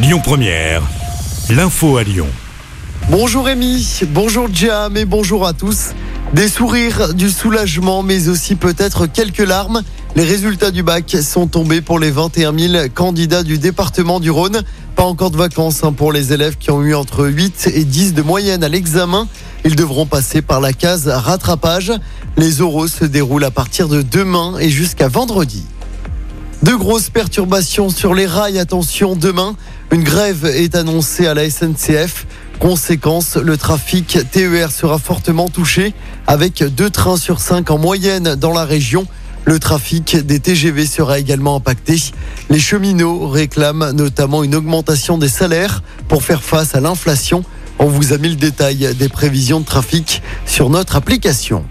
Lyon Première, l'info à Lyon. Bonjour Rémi, bonjour Jam et bonjour à tous. Des sourires, du soulagement, mais aussi peut-être quelques larmes. Les résultats du bac sont tombés pour les 21 000 candidats du département du Rhône. Pas encore de vacances hein, pour les élèves qui ont eu entre 8 et 10 de moyenne à l'examen. Ils devront passer par la case rattrapage. Les oraux se déroulent à partir de demain et jusqu'à vendredi. De grosses perturbations sur les rails. Attention, demain, une grève est annoncée à la SNCF. Conséquence, le trafic TER sera fortement touché avec deux trains sur cinq en moyenne dans la région. Le trafic des TGV sera également impacté. Les cheminots réclament notamment une augmentation des salaires pour faire face à l'inflation. On vous a mis le détail des prévisions de trafic sur notre application.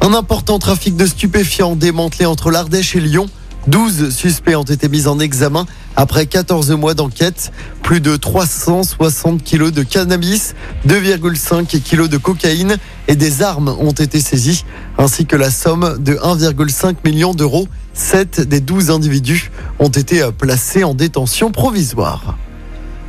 Un important trafic de stupéfiants démantelé entre l'Ardèche et Lyon. 12 suspects ont été mis en examen après 14 mois d'enquête. Plus de 360 kilos de cannabis, 2,5 kilos de cocaïne et des armes ont été saisies, ainsi que la somme de 1,5 million d'euros. 7 des 12 individus ont été placés en détention provisoire.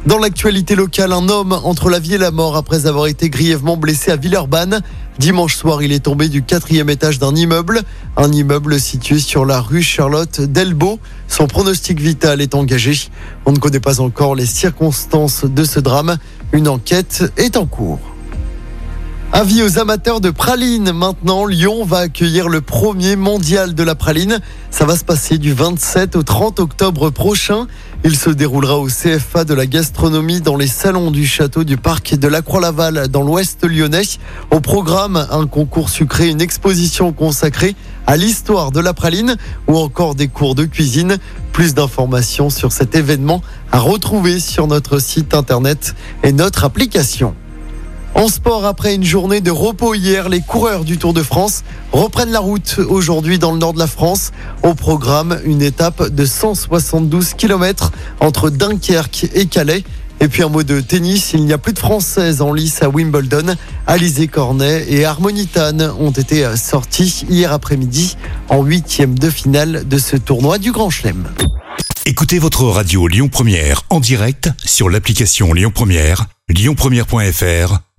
Dans l'actualité locale, un homme entre la vie et la mort après avoir été grièvement blessé à Villeurbanne. Dimanche soir, il est tombé du quatrième étage d'un immeuble, un immeuble situé sur la rue Charlotte Delbo. Son pronostic vital est engagé. On ne connaît pas encore les circonstances de ce drame. Une enquête est en cours. Avis aux amateurs de praline. Maintenant, Lyon va accueillir le premier mondial de la praline. Ça va se passer du 27 au 30 octobre prochain. Il se déroulera au CFA de la gastronomie dans les salons du château du parc de la Croix-Laval dans l'ouest lyonnais. Au programme, un concours sucré, une exposition consacrée à l'histoire de la praline ou encore des cours de cuisine. Plus d'informations sur cet événement à retrouver sur notre site internet et notre application. En sport, après une journée de repos hier, les coureurs du Tour de France reprennent la route aujourd'hui dans le nord de la France. Au programme, une étape de 172 km entre Dunkerque et Calais. Et puis un mot de tennis, il n'y a plus de Françaises en lice à Wimbledon. Alizé Cornet et Harmonitan ont été sortis hier après-midi en huitième de finale de ce tournoi du Grand Chelem. Écoutez votre radio Lyon Première en direct sur l'application Lyon Première, lyonpremière.fr